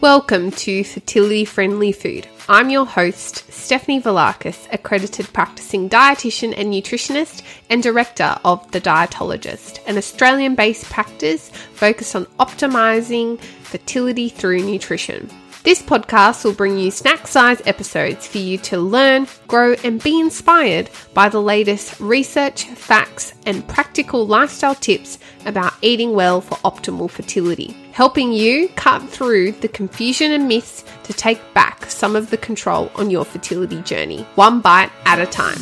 Welcome to Fertility Friendly Food. I'm your host, Stephanie Velakis, accredited practicing dietitian and nutritionist and director of The Dietologist, an Australian based practice focused on optimizing fertility through nutrition. This podcast will bring you snack size episodes for you to learn, grow, and be inspired by the latest research, facts, and practical lifestyle tips about eating well for optimal fertility, helping you cut through the confusion and myths to take back some of the control on your fertility journey, one bite at a time.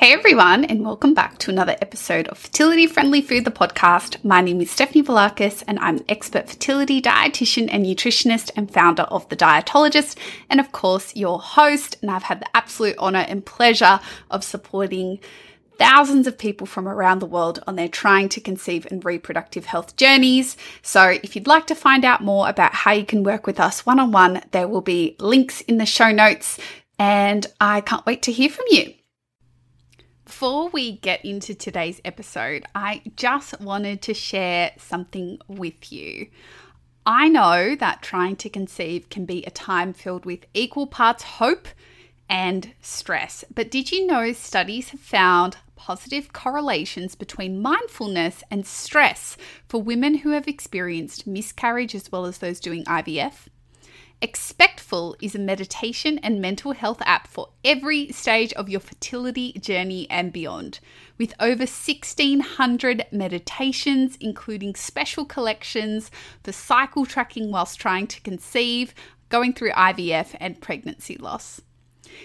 Hey everyone, and welcome back to another episode of Fertility Friendly Food, the podcast. My name is Stephanie Velakis, and I'm an expert fertility dietitian and nutritionist and founder of The Dietologist, and of course, your host. And I've had the absolute honor and pleasure of supporting thousands of people from around the world on their trying to conceive and reproductive health journeys. So, if you'd like to find out more about how you can work with us one on one, there will be links in the show notes, and I can't wait to hear from you. Before we get into today's episode, I just wanted to share something with you. I know that trying to conceive can be a time filled with equal parts hope and stress, but did you know studies have found positive correlations between mindfulness and stress for women who have experienced miscarriage as well as those doing IVF? Expectful is a meditation and mental health app for every stage of your fertility journey and beyond. With over 1600 meditations, including special collections for cycle tracking whilst trying to conceive, going through IVF, and pregnancy loss.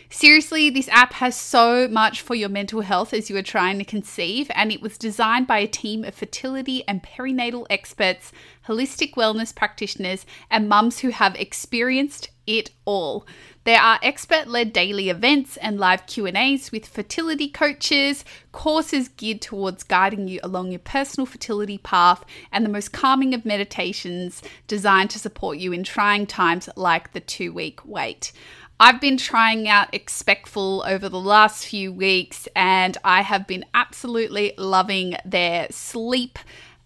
Seriously, this app has so much for your mental health as you are trying to conceive, and it was designed by a team of fertility and perinatal experts, holistic wellness practitioners, and mums who have experienced it all. There are expert-led daily events and live Q&As with fertility coaches, courses geared towards guiding you along your personal fertility path, and the most calming of meditations designed to support you in trying times like the 2-week wait. I've been trying out Expectful over the last few weeks and I have been absolutely loving their sleep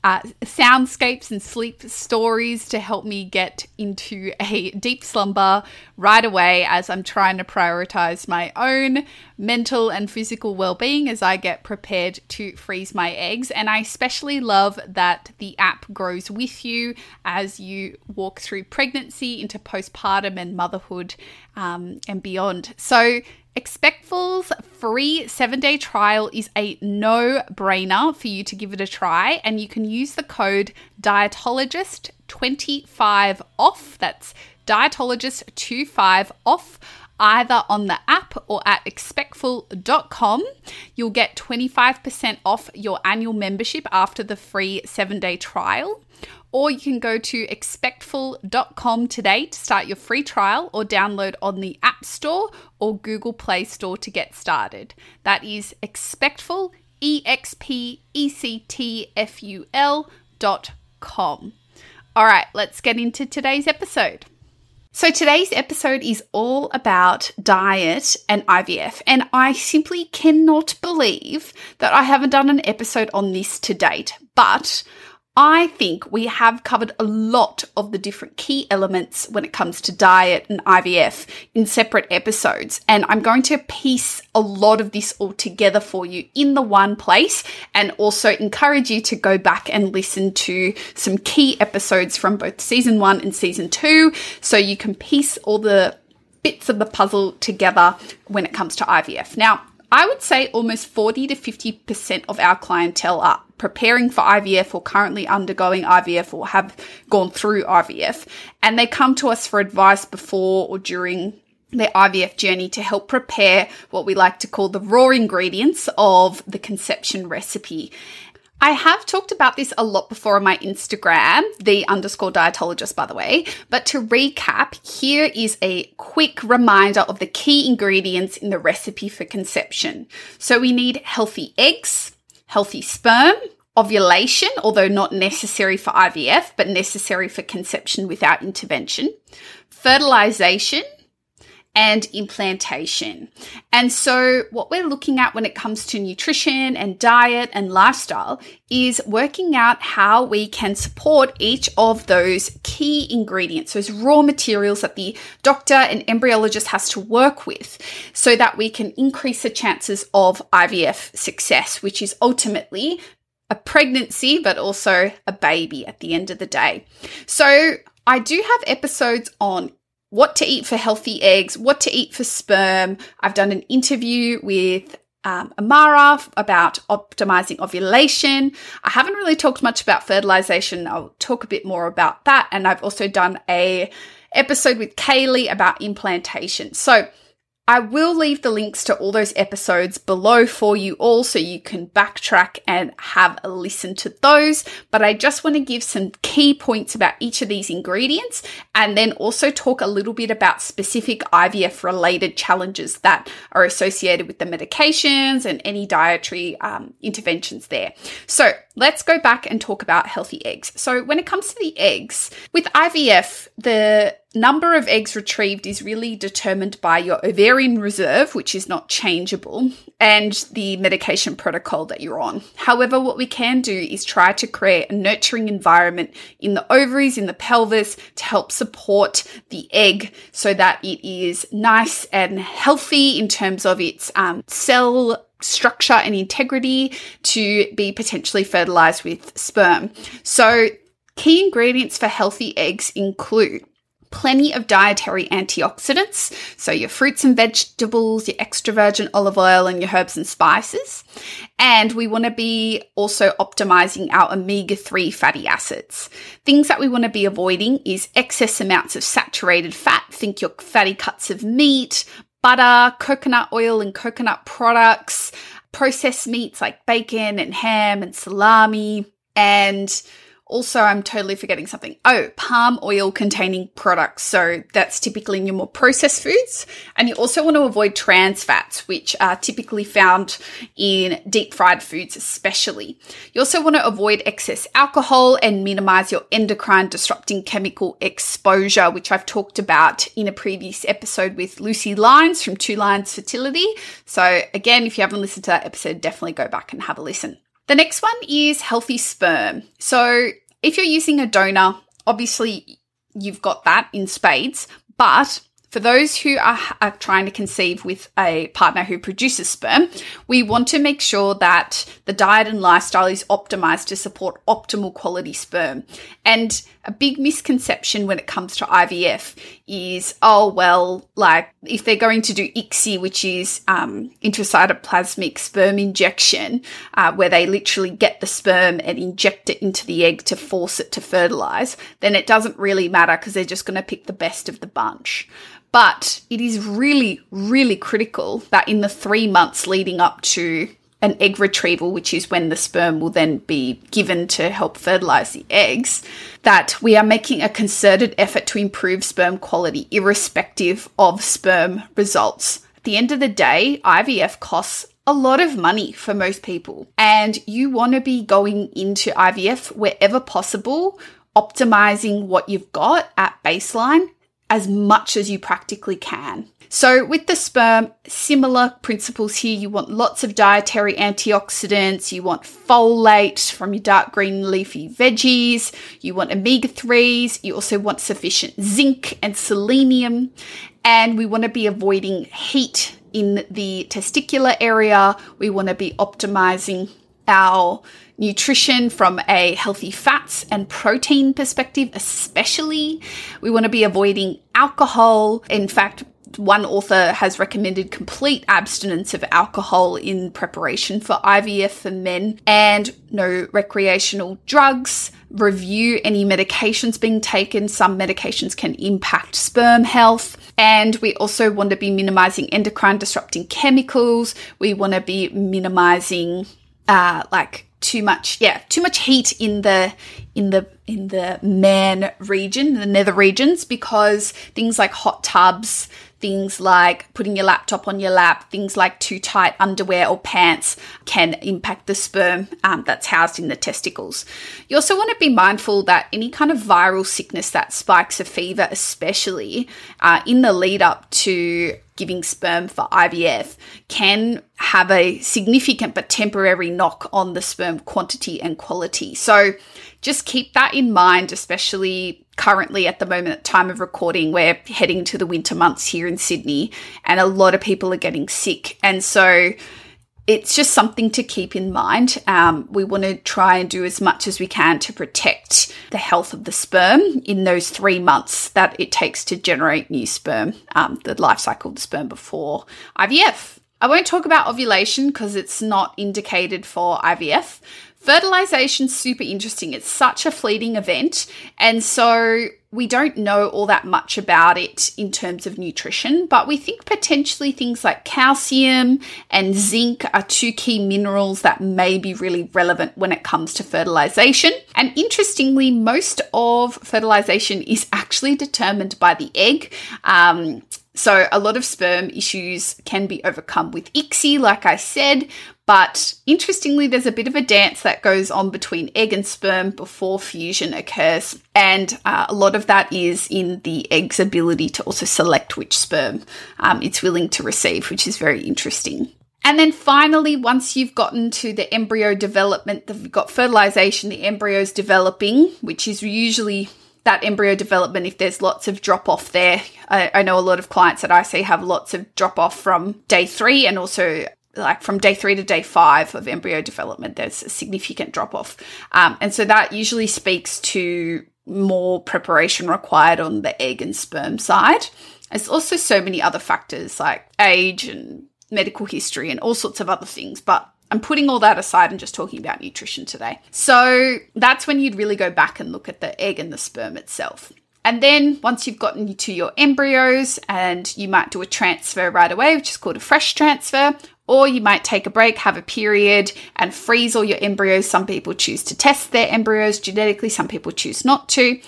uh, soundscapes and sleep stories to help me get into a deep slumber right away as I'm trying to prioritize my own mental and physical well being as I get prepared to freeze my eggs. And I especially love that the app grows with you as you walk through pregnancy into postpartum and motherhood um, and beyond. So, Expectful's free seven day trial is a no brainer for you to give it a try, and you can use the code dietologist25 off. That's dietologist25 off either on the app or at expectful.com. You'll get 25% off your annual membership after the free seven day trial. Or you can go to expectful.com today to start your free trial or download on the App Store or Google Play Store to get started. That is expectful, E X P E C T F U L dot com. All right, let's get into today's episode. So, today's episode is all about diet and IVF, and I simply cannot believe that I haven't done an episode on this to date. But I think we have covered a lot of the different key elements when it comes to diet and IVF in separate episodes. And I'm going to piece a lot of this all together for you in the one place and also encourage you to go back and listen to some key episodes from both season one and season two so you can piece all the bits of the puzzle together when it comes to IVF. Now, I would say almost 40 to 50% of our clientele are preparing for IVF or currently undergoing IVF or have gone through IVF. And they come to us for advice before or during their IVF journey to help prepare what we like to call the raw ingredients of the conception recipe. I have talked about this a lot before on my Instagram, the underscore dietologist, by the way. But to recap, here is a quick reminder of the key ingredients in the recipe for conception. So we need healthy eggs, healthy sperm, ovulation, although not necessary for IVF, but necessary for conception without intervention, fertilization, and implantation. And so, what we're looking at when it comes to nutrition and diet and lifestyle is working out how we can support each of those key ingredients, those raw materials that the doctor and embryologist has to work with, so that we can increase the chances of IVF success, which is ultimately a pregnancy, but also a baby at the end of the day. So, I do have episodes on what to eat for healthy eggs, what to eat for sperm. I've done an interview with um, Amara about optimizing ovulation. I haven't really talked much about fertilization. I'll talk a bit more about that. And I've also done a episode with Kaylee about implantation. So I will leave the links to all those episodes below for you all so you can backtrack and have a listen to those. But I just want to give some key points about each of these ingredients and then also talk a little bit about specific IVF related challenges that are associated with the medications and any dietary um, interventions there. So let's go back and talk about healthy eggs. So when it comes to the eggs, with IVF, the number of eggs retrieved is really determined by your ovarian reserve, which is not changeable, and the medication protocol that you're on. However, what we can do is try to create a nurturing environment in the ovaries, in the pelvis to help support the egg so that it is nice and healthy in terms of its um, cell structure and integrity to be potentially fertilized with sperm. So, key ingredients for healthy eggs include plenty of dietary antioxidants, so your fruits and vegetables, your extra virgin olive oil, and your herbs and spices. And we want to be also optimizing our omega 3 fatty acids. Things that we want to be avoiding is excess amounts of saturated fat, think your fatty cuts of meat, butter, coconut oil, and coconut products, processed meats like bacon and ham and salami, and also, I'm totally forgetting something. Oh, palm oil containing products. So that's typically in your more processed foods. And you also want to avoid trans fats, which are typically found in deep fried foods, especially. You also want to avoid excess alcohol and minimize your endocrine disrupting chemical exposure, which I've talked about in a previous episode with Lucy Lines from Two Lines Fertility. So again, if you haven't listened to that episode, definitely go back and have a listen. The next one is healthy sperm. So if you're using a donor, obviously you've got that in spades, but for those who are, are, trying to conceive with a partner who produces sperm, we want to make sure that the diet and lifestyle is optimized to support optimal quality sperm. And a big misconception when it comes to IVF is, oh, well, like if they're going to do ICSI, which is um, intracytoplasmic sperm injection, uh, where they literally get the sperm and inject it into the egg to force it to fertilize, then it doesn't really matter because they're just going to pick the best of the bunch. But it is really, really critical that in the three months leading up to an egg retrieval, which is when the sperm will then be given to help fertilize the eggs, that we are making a concerted effort to improve sperm quality, irrespective of sperm results. At the end of the day, IVF costs a lot of money for most people, and you want to be going into IVF wherever possible, optimizing what you've got at baseline as much as you practically can. So, with the sperm, similar principles here. You want lots of dietary antioxidants, you want folate from your dark green leafy veggies, you want omega 3s, you also want sufficient zinc and selenium, and we want to be avoiding heat in the testicular area. We want to be optimizing our nutrition from a healthy fats and protein perspective, especially. We want to be avoiding alcohol. In fact, one author has recommended complete abstinence of alcohol in preparation for IVF for men and no recreational drugs. Review any medications being taken. Some medications can impact sperm health. And we also want to be minimizing endocrine disrupting chemicals. We want to be minimizing uh, like too much yeah too much heat in the in the in the man region the nether regions because things like hot tubs things like putting your laptop on your lap things like too tight underwear or pants can impact the sperm um, that's housed in the testicles. You also want to be mindful that any kind of viral sickness that spikes a fever especially uh, in the lead up to giving sperm for IVF can have a significant but temporary knock on the sperm quantity and quality. So just keep that in mind, especially currently at the moment time of recording we're heading to the winter months here in Sydney and a lot of people are getting sick. And so it's just something to keep in mind. Um, we want to try and do as much as we can to protect the health of the sperm in those three months that it takes to generate new sperm, um, the life cycle of the sperm before IVF. I won't talk about ovulation because it's not indicated for IVF. Fertilization's super interesting. It's such a fleeting event. And so we don't know all that much about it in terms of nutrition, but we think potentially things like calcium and zinc are two key minerals that may be really relevant when it comes to fertilization. And interestingly, most of fertilization is actually determined by the egg. Um, so, a lot of sperm issues can be overcome with ICSI, like I said, but interestingly, there's a bit of a dance that goes on between egg and sperm before fusion occurs. And uh, a lot of that is in the egg's ability to also select which sperm um, it's willing to receive, which is very interesting. And then finally, once you've gotten to the embryo development, you've got fertilization, the embryo's developing, which is usually that embryo development if there's lots of drop off there. I, I, know a lot of clients that I see have lots of drop off from day three and also like from day three to day five of embryo development, there's a significant drop off. Um, and so that usually speaks to more preparation required on the egg and sperm side. There's also so many other factors like age and medical history and all sorts of other things. But I'm putting all that aside and just talking about nutrition today. So that's when you'd really go back and look at the egg and the sperm itself. And then once you've gotten to your embryos, and you might do a transfer right away, which is called a fresh transfer, or you might take a break, have a period, and freeze all your embryos. Some people choose to test their embryos genetically, some people choose not to.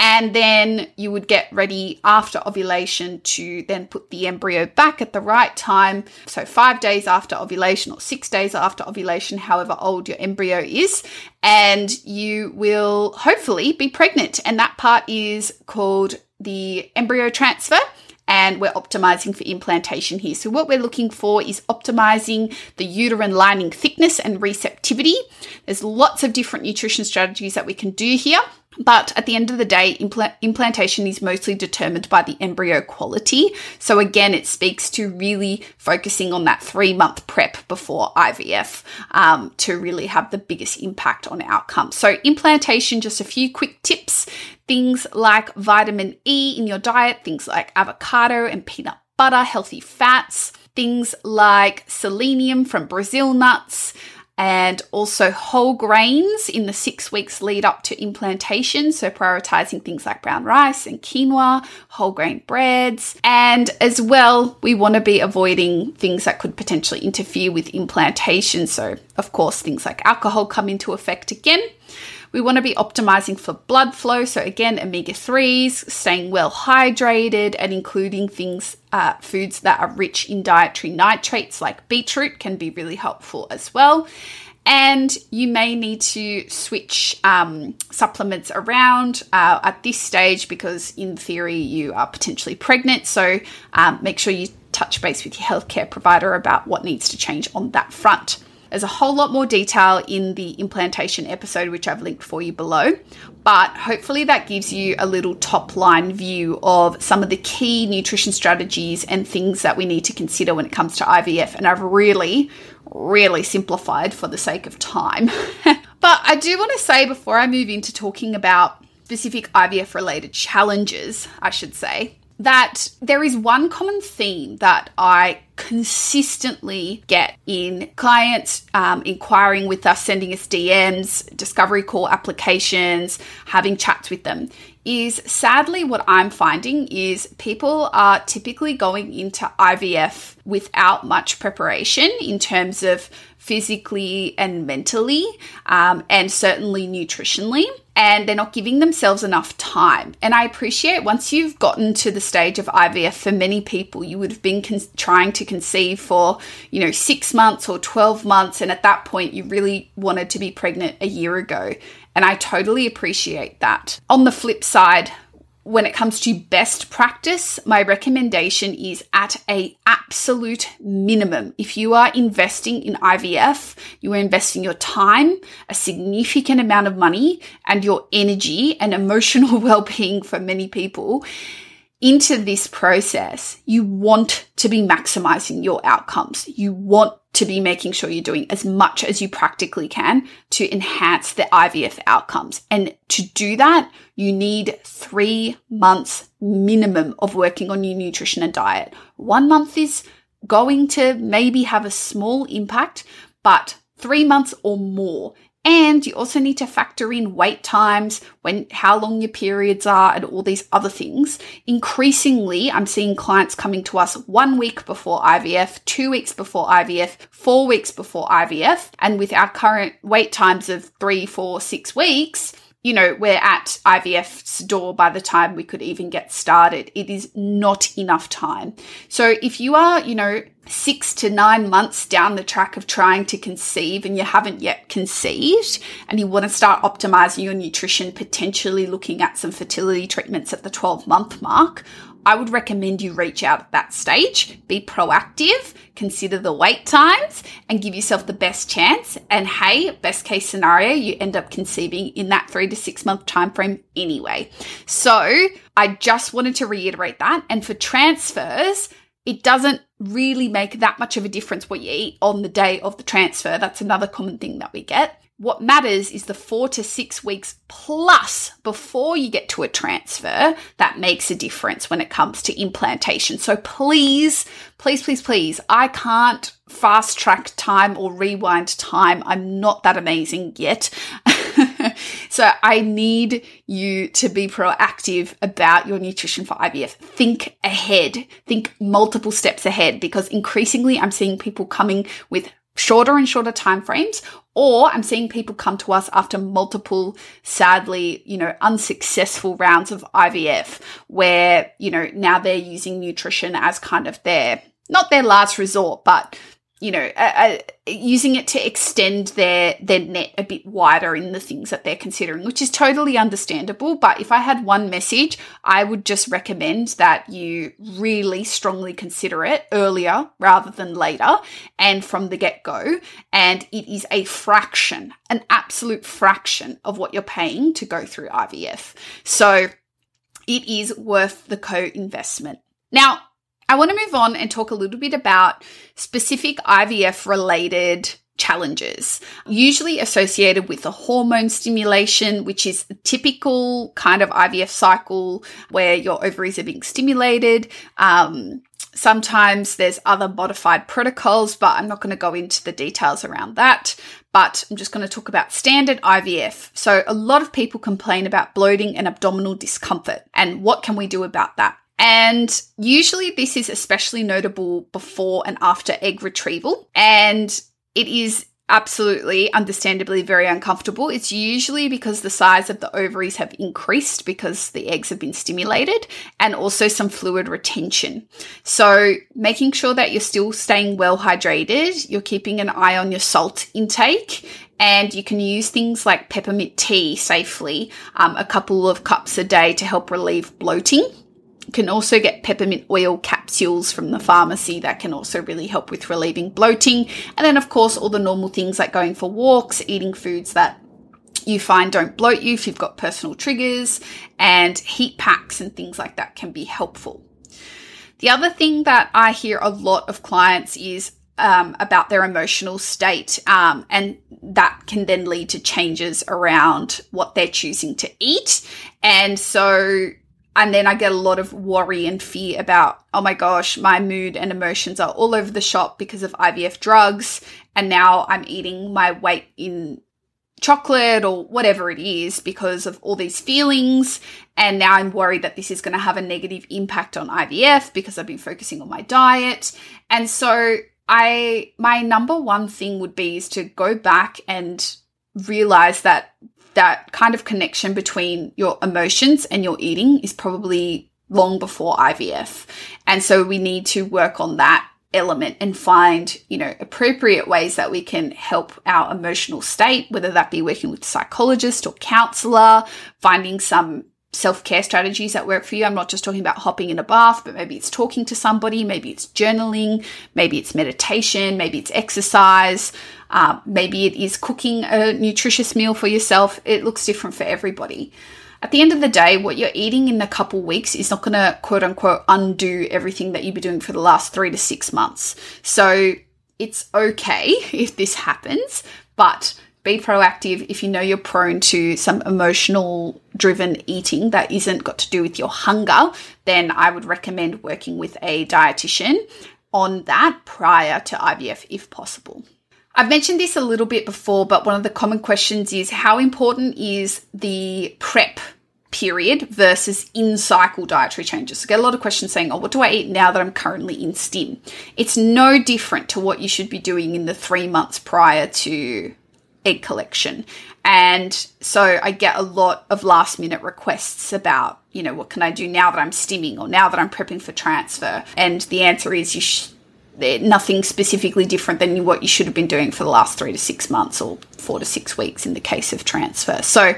And then you would get ready after ovulation to then put the embryo back at the right time. So, five days after ovulation or six days after ovulation, however old your embryo is. And you will hopefully be pregnant. And that part is called the embryo transfer and we're optimizing for implantation here. So what we're looking for is optimizing the uterine lining thickness and receptivity. There's lots of different nutrition strategies that we can do here. But at the end of the day, impl- implantation is mostly determined by the embryo quality. So again, it speaks to really focusing on that three month prep before IVF um, to really have the biggest impact on outcomes. So implantation, just a few quick tips. Things like vitamin E in your diet, things like avocado and peanut butter, healthy fats, things like selenium from Brazil nuts, and also whole grains in the six weeks lead up to implantation. So, prioritizing things like brown rice and quinoa, whole grain breads. And as well, we want to be avoiding things that could potentially interfere with implantation. So, of course, things like alcohol come into effect again. We want to be optimizing for blood flow. So, again, omega 3s, staying well hydrated, and including things, uh, foods that are rich in dietary nitrates like beetroot can be really helpful as well. And you may need to switch um, supplements around uh, at this stage because, in theory, you are potentially pregnant. So, um, make sure you touch base with your healthcare provider about what needs to change on that front. There's a whole lot more detail in the implantation episode, which I've linked for you below. But hopefully, that gives you a little top line view of some of the key nutrition strategies and things that we need to consider when it comes to IVF. And I've really, really simplified for the sake of time. but I do want to say before I move into talking about specific IVF related challenges, I should say, that there is one common theme that I consistently get in clients um, inquiring with us, sending us DMs, discovery call applications, having chats with them is sadly what I'm finding is people are typically going into IVF without much preparation in terms of physically and mentally, um, and certainly nutritionally. And they're not giving themselves enough time. And I appreciate once you've gotten to the stage of IVF, for many people, you would have been con- trying to conceive for, you know, six months or 12 months. And at that point, you really wanted to be pregnant a year ago. And I totally appreciate that. On the flip side, when it comes to best practice, my recommendation is at a absolute minimum. If you are investing in IVF, you are investing your time, a significant amount of money, and your energy and emotional well-being for many people into this process. You want to be maximizing your outcomes. You want to be making sure you're doing as much as you practically can to enhance the IVF outcomes. And to do that, you need three months minimum of working on your nutrition and diet. One month is going to maybe have a small impact, but three months or more and you also need to factor in wait times, when how long your periods are, and all these other things. Increasingly, I'm seeing clients coming to us one week before IVF, two weeks before IVF, four weeks before IVF, and with our current wait times of three, four, six weeks, you know, we're at IVF's door by the time we could even get started. It is not enough time. So if you are, you know, six to nine months down the track of trying to conceive and you haven't yet conceived and you want to start optimizing your nutrition, potentially looking at some fertility treatments at the 12 month mark, I would recommend you reach out at that stage, be proactive, consider the wait times, and give yourself the best chance. And hey, best case scenario, you end up conceiving in that three to six month time frame anyway. So I just wanted to reiterate that. And for transfers, it doesn't really make that much of a difference what you eat on the day of the transfer. That's another common thing that we get. What matters is the four to six weeks plus before you get to a transfer that makes a difference when it comes to implantation. So please, please, please, please, I can't fast track time or rewind time. I'm not that amazing yet. so I need you to be proactive about your nutrition for IVF. Think ahead, think multiple steps ahead because increasingly I'm seeing people coming with shorter and shorter time frames or I'm seeing people come to us after multiple, sadly, you know, unsuccessful rounds of IVF where, you know, now they're using nutrition as kind of their, not their last resort, but you know, using it to extend their their net a bit wider in the things that they're considering, which is totally understandable. But if I had one message, I would just recommend that you really strongly consider it earlier rather than later and from the get go. And it is a fraction, an absolute fraction of what you're paying to go through IVF. So it is worth the co investment. Now, I want to move on and talk a little bit about specific IVF related challenges, usually associated with the hormone stimulation, which is a typical kind of IVF cycle where your ovaries are being stimulated. Um, sometimes there's other modified protocols, but I'm not going to go into the details around that. But I'm just going to talk about standard IVF. So a lot of people complain about bloating and abdominal discomfort. And what can we do about that? And usually this is especially notable before and after egg retrieval. And it is absolutely, understandably very uncomfortable. It's usually because the size of the ovaries have increased because the eggs have been stimulated and also some fluid retention. So making sure that you're still staying well hydrated, you're keeping an eye on your salt intake and you can use things like peppermint tea safely, um, a couple of cups a day to help relieve bloating can also get peppermint oil capsules from the pharmacy that can also really help with relieving bloating. And then, of course, all the normal things like going for walks, eating foods that you find don't bloat you if you've got personal triggers, and heat packs and things like that can be helpful. The other thing that I hear a lot of clients is um, about their emotional state, um, and that can then lead to changes around what they're choosing to eat. And so and then I get a lot of worry and fear about, oh my gosh, my mood and emotions are all over the shop because of IVF drugs. And now I'm eating my weight in chocolate or whatever it is because of all these feelings. And now I'm worried that this is going to have a negative impact on IVF because I've been focusing on my diet. And so I, my number one thing would be is to go back and realize that that kind of connection between your emotions and your eating is probably long before IVF. And so we need to work on that element and find, you know, appropriate ways that we can help our emotional state, whether that be working with a psychologist or counselor, finding some self care strategies that work for you. I'm not just talking about hopping in a bath, but maybe it's talking to somebody, maybe it's journaling, maybe it's meditation, maybe it's exercise, uh, maybe it is cooking a nutritious meal for yourself. It looks different for everybody. At the end of the day, what you're eating in a couple weeks is not going to quote unquote undo everything that you've been doing for the last three to six months. So it's okay if this happens, but be proactive if you know you're prone to some emotional driven eating that isn't got to do with your hunger, then I would recommend working with a dietitian on that prior to IVF if possible. I've mentioned this a little bit before, but one of the common questions is how important is the prep period versus in cycle dietary changes. So I get a lot of questions saying, Oh, what do I eat now that I'm currently in stim? It's no different to what you should be doing in the three months prior to egg collection. And so I get a lot of last minute requests about, you know, what can I do now that I'm stimming or now that I'm prepping for transfer? And the answer is you sh- nothing specifically different than what you should have been doing for the last three to six months or four to six weeks in the case of transfer. So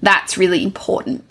that's really important.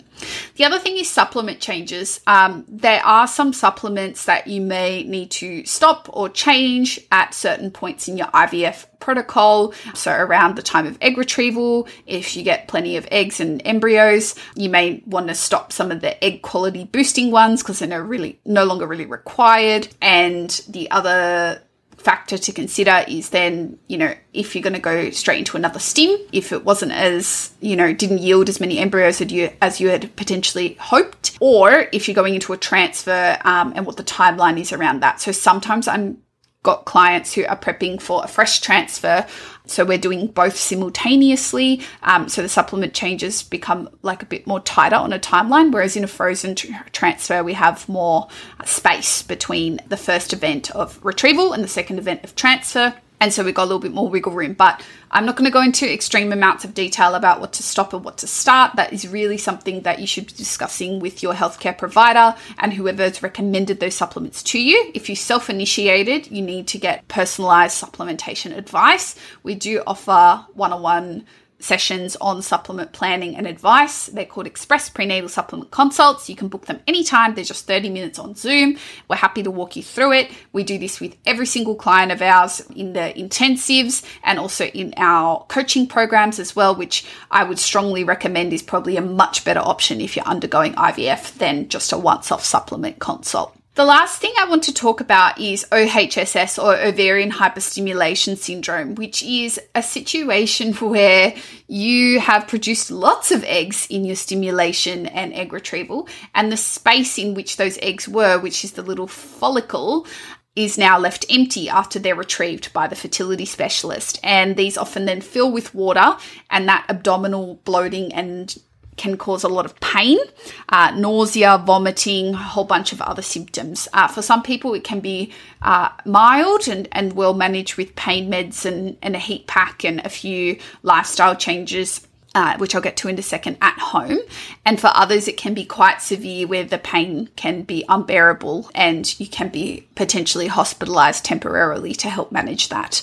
The other thing is supplement changes. Um, there are some supplements that you may need to stop or change at certain points in your IVF protocol. So, around the time of egg retrieval, if you get plenty of eggs and embryos, you may want to stop some of the egg quality boosting ones because they're no really no longer really required. And the other factor to consider is then, you know, if you're going to go straight into another stim, if it wasn't as, you know, didn't yield as many embryos as you, as you had potentially hoped, or if you're going into a transfer um, and what the timeline is around that. So sometimes I'm got clients who are prepping for a fresh transfer. So we're doing both simultaneously. Um, so the supplement changes become like a bit more tighter on a timeline, whereas in a frozen tr- transfer, we have more space between the first event of retrieval and the second event of transfer. And so we've got a little bit more wiggle room. But I'm not going to go into extreme amounts of detail about what to stop and what to start. That is really something that you should be discussing with your healthcare provider and whoever's recommended those supplements to you. If you self initiated, you need to get personalized supplementation advice. We do offer one on one sessions on supplement planning and advice. They're called Express Prenatal Supplement Consults. You can book them anytime. They're just 30 minutes on Zoom. We're happy to walk you through it. We do this with every single client of ours in the intensives and also in our coaching programs as well, which I would strongly recommend is probably a much better option if you're undergoing IVF than just a once off supplement consult. The last thing I want to talk about is OHSS or ovarian hyperstimulation syndrome, which is a situation where you have produced lots of eggs in your stimulation and egg retrieval, and the space in which those eggs were, which is the little follicle, is now left empty after they're retrieved by the fertility specialist. And these often then fill with water, and that abdominal bloating and can cause a lot of pain, uh, nausea, vomiting, a whole bunch of other symptoms. Uh, for some people, it can be uh, mild and, and well managed with pain meds and, and a heat pack and a few lifestyle changes. Uh, which I'll get to in a second at home. And for others, it can be quite severe where the pain can be unbearable and you can be potentially hospitalized temporarily to help manage that.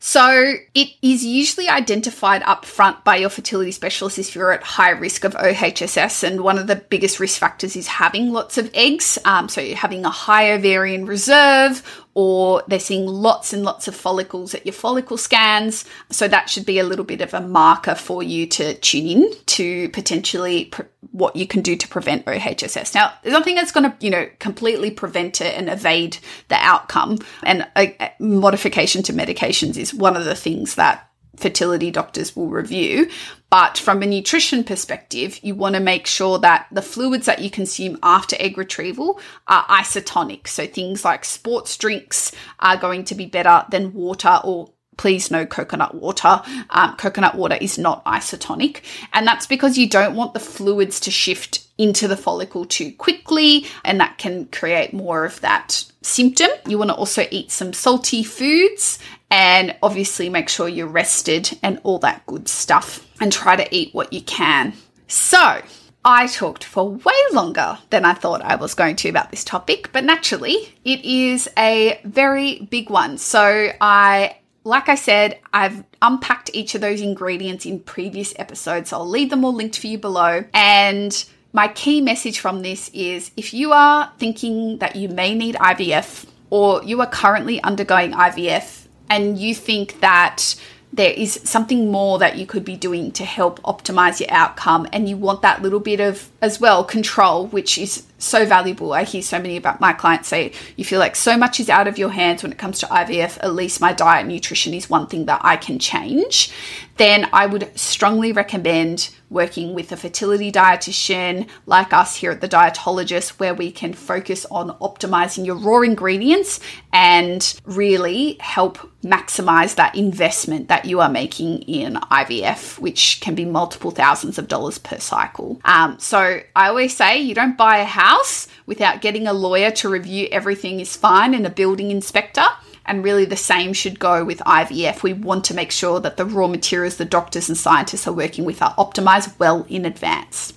So it is usually identified up front by your fertility specialist if you're at high risk of OHSS. And one of the biggest risk factors is having lots of eggs. Um, so you're having a high ovarian reserve or they're seeing lots and lots of follicles at your follicle scans. So that should be a little bit of a marker for you to tune in to potentially pre- what you can do to prevent OHSS. Now, there's nothing that's going to, you know, completely prevent it and evade the outcome. And a, a modification to medications is one of the things that fertility doctors will review. But from a nutrition perspective, you want to make sure that the fluids that you consume after egg retrieval are isotonic. So things like sports drinks are going to be better than water or please no coconut water. Um, coconut water is not isotonic. And that's because you don't want the fluids to shift into the follicle too quickly, and that can create more of that symptom. You want to also eat some salty foods and obviously make sure you're rested and all that good stuff, and try to eat what you can. So, I talked for way longer than I thought I was going to about this topic, but naturally, it is a very big one. So, I like I said, I've unpacked each of those ingredients in previous episodes, so I'll leave them all linked for you below. And my key message from this is if you are thinking that you may need IVF or you are currently undergoing IVF and you think that there is something more that you could be doing to help optimize your outcome and you want that little bit of as well control which is so valuable. I hear so many about my clients say you feel like so much is out of your hands when it comes to ivf at least my diet and nutrition is one thing that i can change. Then i would strongly recommend working with a fertility dietitian like us here at the dietologist where we can focus on optimizing your raw ingredients and really help maximize that investment that you are making in IVF, which can be multiple thousands of dollars per cycle. Um, so I always say you don't buy a house without getting a lawyer to review everything is fine and a building inspector. And really, the same should go with IVF. We want to make sure that the raw materials the doctors and scientists are working with are optimized well in advance.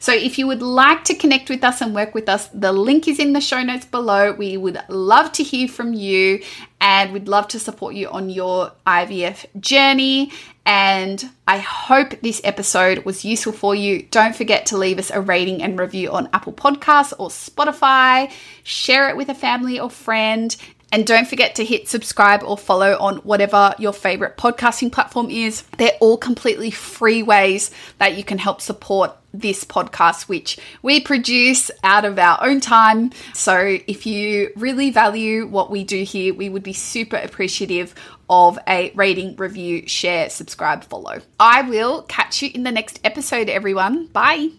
So, if you would like to connect with us and work with us, the link is in the show notes below. We would love to hear from you and we'd love to support you on your IVF journey. And I hope this episode was useful for you. Don't forget to leave us a rating and review on Apple Podcasts or Spotify. Share it with a family or friend. And don't forget to hit subscribe or follow on whatever your favorite podcasting platform is. They're all completely free ways that you can help support this podcast, which we produce out of our own time. So if you really value what we do here, we would be super appreciative of a rating, review, share, subscribe, follow. I will catch you in the next episode, everyone. Bye.